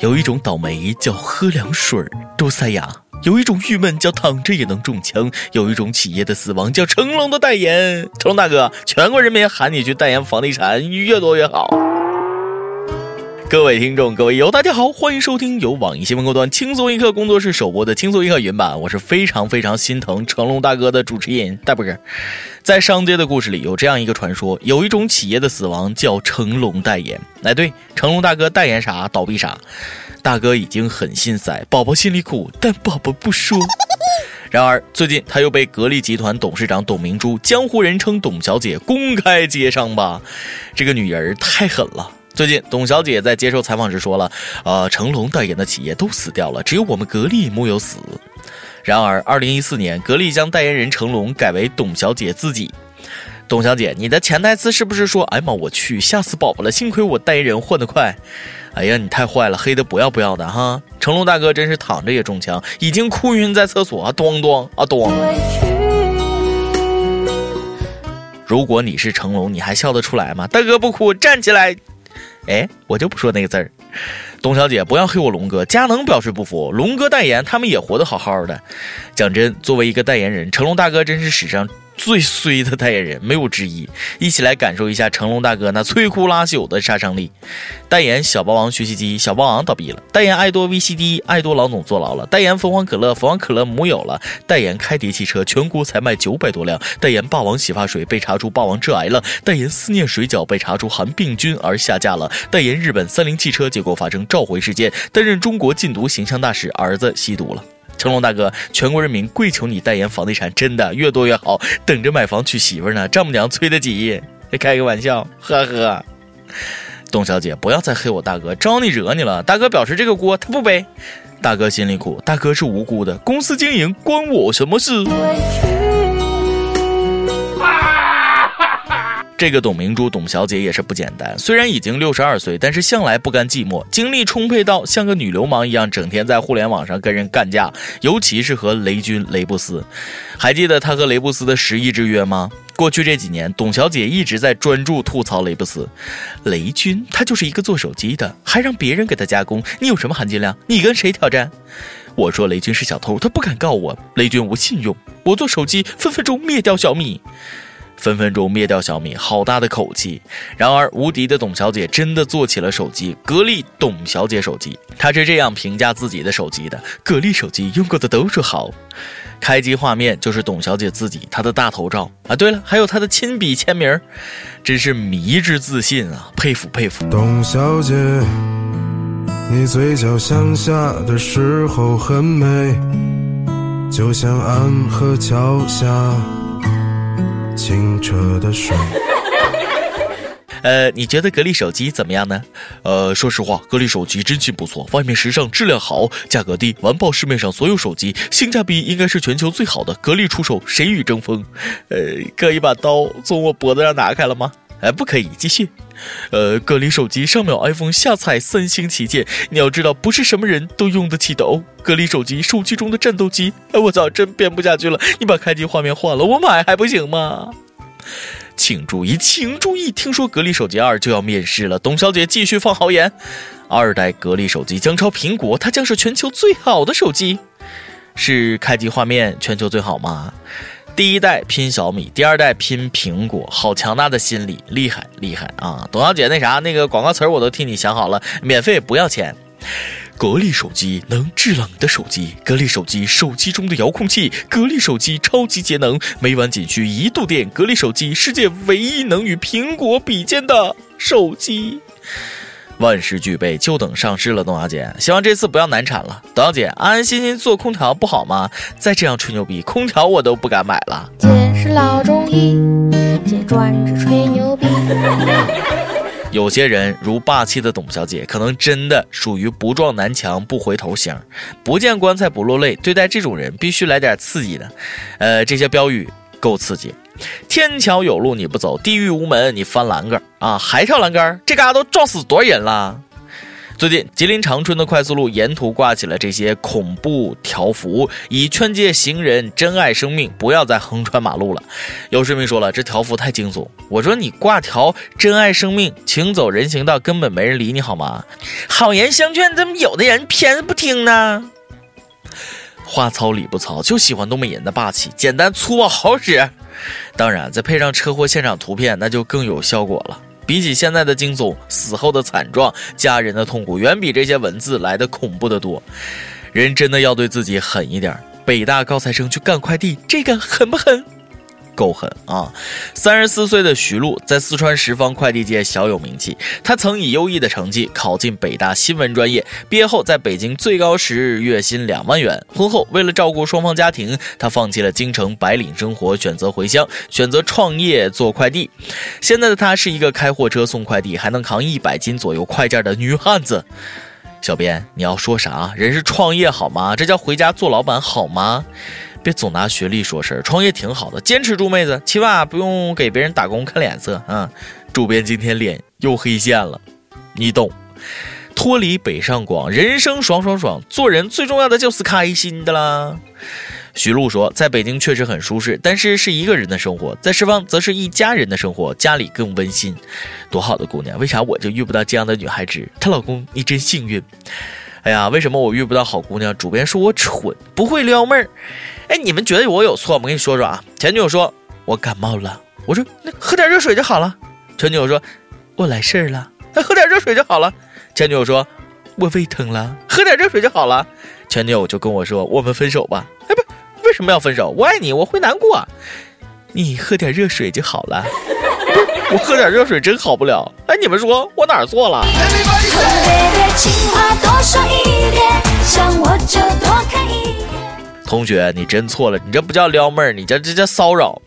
有一种倒霉叫喝凉水儿，多塞牙，有一种郁闷叫躺着也能中枪，有一种企业的死亡叫成龙的代言。成龙大哥，全国人民喊你去代言房地产，越多越好。各位听众，各位友，大家好，欢迎收听由网易新闻客户端轻松一刻工作室首播的轻松一刻云版。我是非常非常心疼成龙大哥的主持人大波哥。在商界的故事里有这样一个传说，有一种企业的死亡叫成龙代言。哎，对，成龙大哥代言啥倒闭啥。大哥已经很心塞，宝宝心里苦，但宝宝不说。然而最近他又被格力集团董事长董明珠，江湖人称董小姐，公开揭伤疤。这个女人太狠了。最近，董小姐在接受采访时说了：“呃，成龙代言的企业都死掉了，只有我们格力木有死。”然而，二零一四年，格力将代言人成龙改为董小姐自己。董小姐，你的潜台词是不是说：“哎妈，我去，吓死宝宝了！幸亏我代言人换得快。”哎呀，你太坏了，黑的不要不要的哈！成龙大哥真是躺着也中枪，已经哭晕在厕所啊！咚咚啊咚！如果你是成龙，你还笑得出来吗？大哥不哭，站起来！哎，我就不说那个字儿，董小姐不要黑我龙哥。佳能表示不服，龙哥代言，他们也活得好好的。讲真，作为一个代言人，成龙大哥真是史上。最衰的代言人没有之一，一起来感受一下成龙大哥那摧枯拉朽的杀伤力。代言小霸王学习机，小霸王倒闭了；代言爱多 VCD，爱多老总坐牢了；代言凤凰可乐，凤凰可乐木有了；代言开迪汽车，全国才卖九百多辆；代言霸王洗发水，被查出霸王致癌了；代言思念水饺，被查出含病菌而下架了；代言日本三菱汽车，结果发生召回事件；担任中国禁毒形象大使，儿子吸毒了。成龙大哥，全国人民跪求你代言房地产，真的越多越好，等着买房娶媳妇呢，丈母娘催得急。开个玩笑，呵呵。董小姐，不要再黑我大哥，招你惹你了？大哥表示这个锅他不背，大哥心里苦，大哥是无辜的，公司经营关我什么事？这个董明珠董小姐也是不简单，虽然已经六十二岁，但是向来不甘寂寞，精力充沛到像个女流氓一样，整天在互联网上跟人干架，尤其是和雷军雷布斯。还记得她和雷布斯的十亿之约吗？过去这几年，董小姐一直在专注吐槽雷布斯。雷军他就是一个做手机的，还让别人给他加工，你有什么含金量？你跟谁挑战？我说雷军是小偷，他不敢告我。雷军无信用，我做手机分分钟灭掉小米。分分钟灭掉小米，好大的口气！然而，无敌的董小姐真的做起了手机——格力董小姐手机。她是这样评价自己的手机的：“格力手机用过的都说好。”开机画面就是董小姐自己，她的大头照啊。对了，还有她的亲笔签名，真是迷之自信啊！佩服佩服。董小姐，你嘴角向下的时候很美，就像安河桥下。清澈的水。呃，你觉得格力手机怎么样呢？呃，说实话，格力手机真心不错，外面时尚，质量好，价格低，完爆市面上所有手机，性价比应该是全球最好的。格力出手，谁与争锋？呃，可以把刀从我脖子上拿开了吗？哎，不可以，继续。呃，格力手机上秒 iPhone，下踩三星旗舰。你要知道，不是什么人都用得起的哦。格力手机，手机中的战斗机。哎，我操，真编不下去了。你把开机画面换了，我买还不行吗？请注意，请注意，听说格力手机二就要面世了。董小姐继续放好言，二代格力手机将超苹果，它将是全球最好的手机。是开机画面全球最好吗？第一代拼小米，第二代拼苹果，好强大的心理，厉害厉害啊！董小姐，那啥，那个广告词我都替你想好了，免费不要钱。格力手机能制冷的手机，格力手机手机中的遥控器，格力手机超级节能，每晚仅需一度电。格力手机世界唯一能与苹果比肩的手机。万事俱备，就等上市了。董小姐，希望这次不要难产了。董小姐，安安心心做空调不好吗？再这样吹牛逼，空调我都不敢买了。姐是老中医，姐专治吹牛逼。有些人如霸气的董小姐，可能真的属于不撞南墙不回头型，不见棺材不落泪。对待这种人，必须来点刺激的。呃，这些标语够刺激。天桥有路你不走，地狱无门你翻栏杆啊！还跳栏杆，这嘎都撞死多少人了？最近，吉林长春的快速路沿途挂起了这些恐怖条幅，以劝诫行人珍爱生命，不要再横穿马路了。有市民说了，这条幅太惊悚。我说你挂条珍爱生命，请走人行道，根本没人理你好吗？好言相劝，怎么有的人偏不听呢？话糙理不糙，就喜欢东北人的霸气，简单粗暴好使。当然，再配上车祸现场图片，那就更有效果了。比起现在的惊悚，死后的惨状，家人的痛苦，远比这些文字来的恐怖的多。人真的要对自己狠一点。北大高材生去干快递，这个狠不狠？够狠啊！三十四岁的徐璐在四川十方快递界小有名气。他曾以优异的成绩考进北大新闻专业，毕业后在北京最高时月薪两万元。婚后为了照顾双方家庭，他放弃了京城白领生活，选择回乡，选择创业做快递。现在的他是一个开货车送快递，还能扛一百斤左右快件的女汉子。小编，你要说啥？人是创业好吗？这叫回家做老板好吗？别总拿学历说事儿，创业挺好的，坚持住，妹子，起码不用给别人打工看脸色啊！主编今天脸又黑线了，你懂。脱离北上广，人生爽爽爽，做人最重要的就是开心的啦。徐璐说，在北京确实很舒适，但是是一个人的生活，在释放则是一家人的生活，家里更温馨。多好的姑娘，为啥我就遇不到这样的女孩子？她老公，你真幸运。哎呀，为什么我遇不到好姑娘？主编说我蠢，不会撩妹儿。哎，你们觉得我有错吗？我跟你说说啊，前女友说我感冒了，我说那喝点热水就好了。前女友说我来事儿了，那喝点热水就好了。前女友说我胃疼了，喝点热水就好了。前女友就跟我说我们分手吧。哎，不，为什么要分手？我爱你，我会难过。你喝点热水就好了。我喝点热水真好不了。哎，你们说我哪儿错了？同学，你真错了，你这不叫撩妹儿，你这这叫骚扰。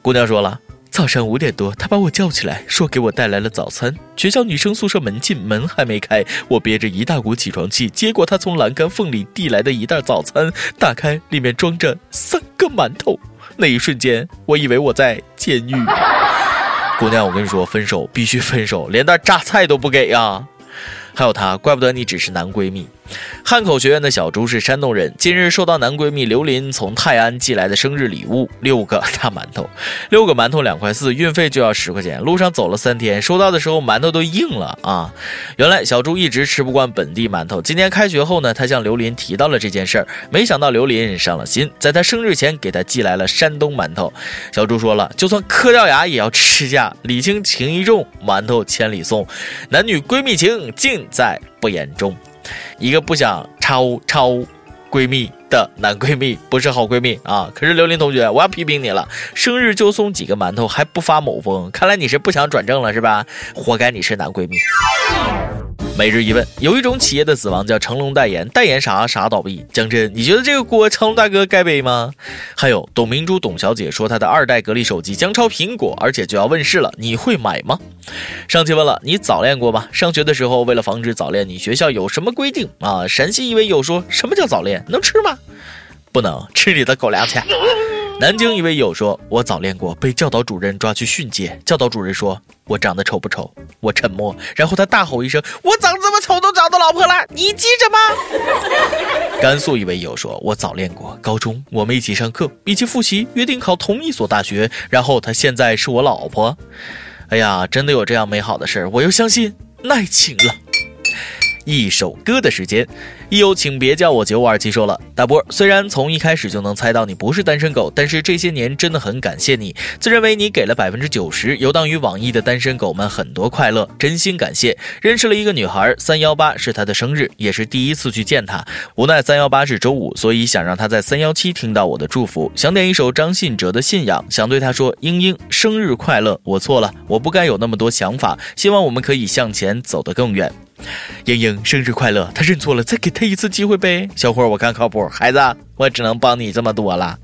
姑娘说了，早上五点多，他把我叫起来，说给我带来了早餐。学校女生宿舍门禁，门还没开，我憋着一大股起床气，接过他从栏杆缝里递来的一袋早餐，打开，里面装着三个馒头。那一瞬间，我以为我在监狱。姑娘，我跟你说，分手必须分手，连袋榨菜都不给呀。还有他，怪不得你只是男闺蜜。汉口学院的小朱是山东人，近日收到男闺蜜刘林从泰安寄来的生日礼物——六个大馒头，六个馒头两块四，运费就要十块钱。路上走了三天，收到的时候馒头都硬了啊！原来小朱一直吃不惯本地馒头。今年开学后呢，他向刘林提到了这件事儿，没想到刘林上了心，在他生日前给他寄来了山东馒头。小朱说了，就算磕掉牙也要吃下，礼轻情意重，馒头千里送，男女闺蜜情尽在不言中。一个不想超超闺蜜的男闺蜜不是好闺蜜啊！可是刘林同学，我要批评你了，生日就送几个馒头还不发某风，看来你是不想转正了是吧？活该你是男闺蜜。每日一问：有一种企业的死亡叫成龙代言，代言啥啥倒闭。江真，你觉得这个锅成龙大哥该背吗？还有董明珠董小姐说她的二代格力手机将超苹果，而且就要问世了，你会买吗？上期问了，你早恋过吗？上学的时候为了防止早恋，你学校有什么规定啊？陕西一位友说什么叫早恋？能吃吗？不能吃你的狗粮去。南京一位友说：“我早恋过，被教导主任抓去训诫。教导主任说我长得丑不丑？我沉默。然后他大吼一声：‘我长这么丑都找到老婆了，你记着吗？’” 甘肃一位友说：“我早恋过，高中我们一起上课，一起复习，约定考同一所大学。然后他现在是我老婆。哎呀，真的有这样美好的事儿，我又相信爱情了。”一首歌的时间，一友请别叫我九五二七说了，大波虽然从一开始就能猜到你不是单身狗，但是这些年真的很感谢你，自认为你给了百分之九十游荡于网易的单身狗们很多快乐，真心感谢。认识了一个女孩，三幺八是她的生日，也是第一次去见她，无奈三幺八是周五，所以想让她在三幺七听到我的祝福，想点一首张信哲的信仰，想对她说，英英生日快乐，我错了，我不该有那么多想法，希望我们可以向前走得更远。英英生日快乐！他认错了，再给他一次机会呗。小伙，我看靠谱。孩子，我只能帮你这么多了。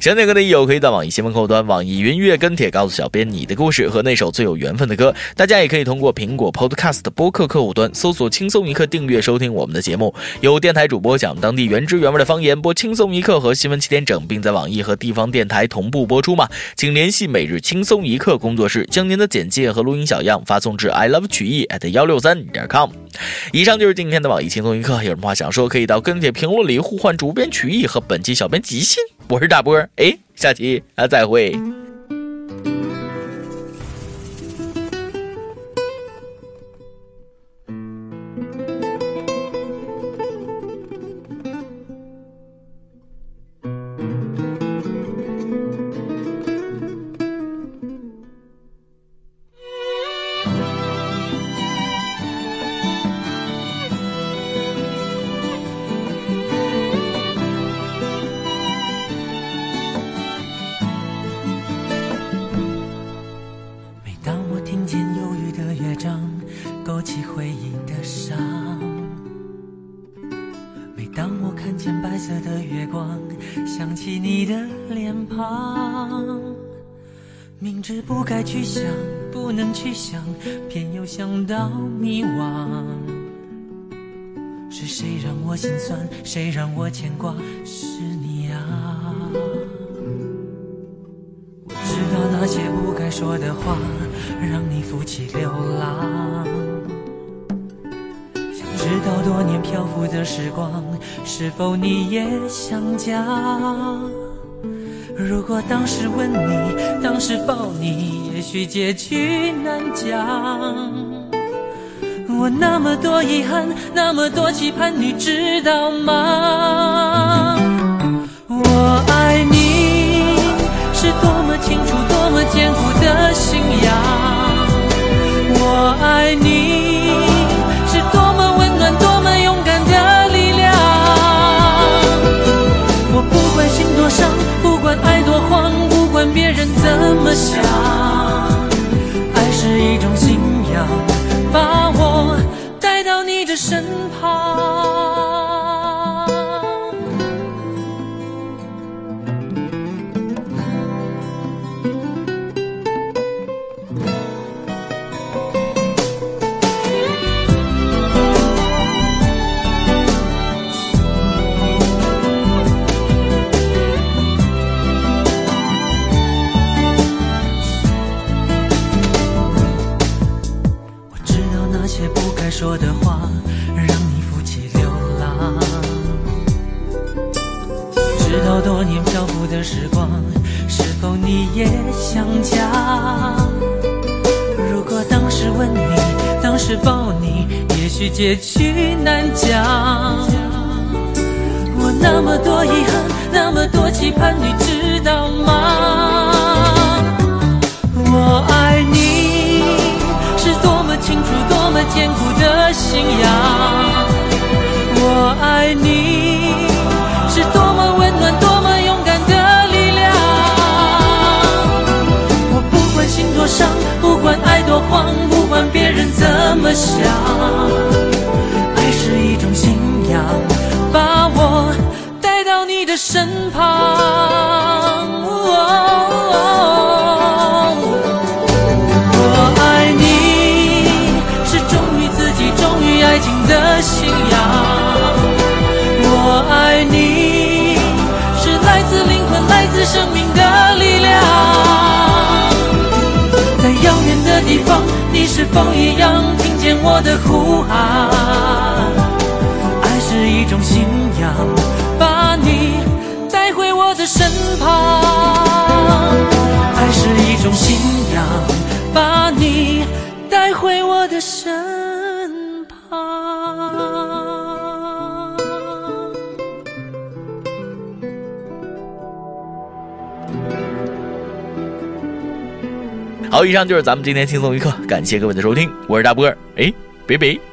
想点歌的益友可以在网易新闻客户端、网易云音乐跟帖告诉小编你的故事和那首最有缘分的歌。大家也可以通过苹果 Podcast 播客客户端搜索“轻松一刻”订阅收听我们的节目。有电台主播讲当地原汁原味的方言，播“轻松一刻”和新闻七点整，并在网易和地方电台同步播出吗？请联系每日轻松一刻工作室，将您的简介和录音小样发送至 i love 曲艺 at 幺六三点 com。以上就是今天的网易轻松一刻，有什么话想说，可以到跟帖评论里互换主编曲艺和本期小编即兴。我是大波，哎，下期啊再会。我看见白色的月光，想起你的脸庞，明知不该去想，不能去想，偏又想到迷惘。是谁让我心酸？谁让我牵挂？是你啊！我知道那些不该说的话，让你负气流浪。想知道多年漂浮的时光，是否你也想家？如果当时吻你，当时抱你，也许结局难讲。我那么多遗憾，那么多期盼，你知道吗？我爱你是多么清楚，多么坚固的信别人怎么想，知道多年漂浮的时光，是否你也想家？如果当时吻你，当时抱你，也许结局难讲。我那么多遗憾，那么多期盼，你知道吗？我爱你是多么清楚，多么坚固。的信仰，不管别人怎么想，爱是一种信仰，把我带到你的身旁。是否一样听见我的呼喊？爱是一种信仰，把你带回我的身旁。爱是一种信仰，把你带回我的身。好，以上就是咱们今天轻松一刻，感谢各位的收听，我是大波儿，哎，拜拜。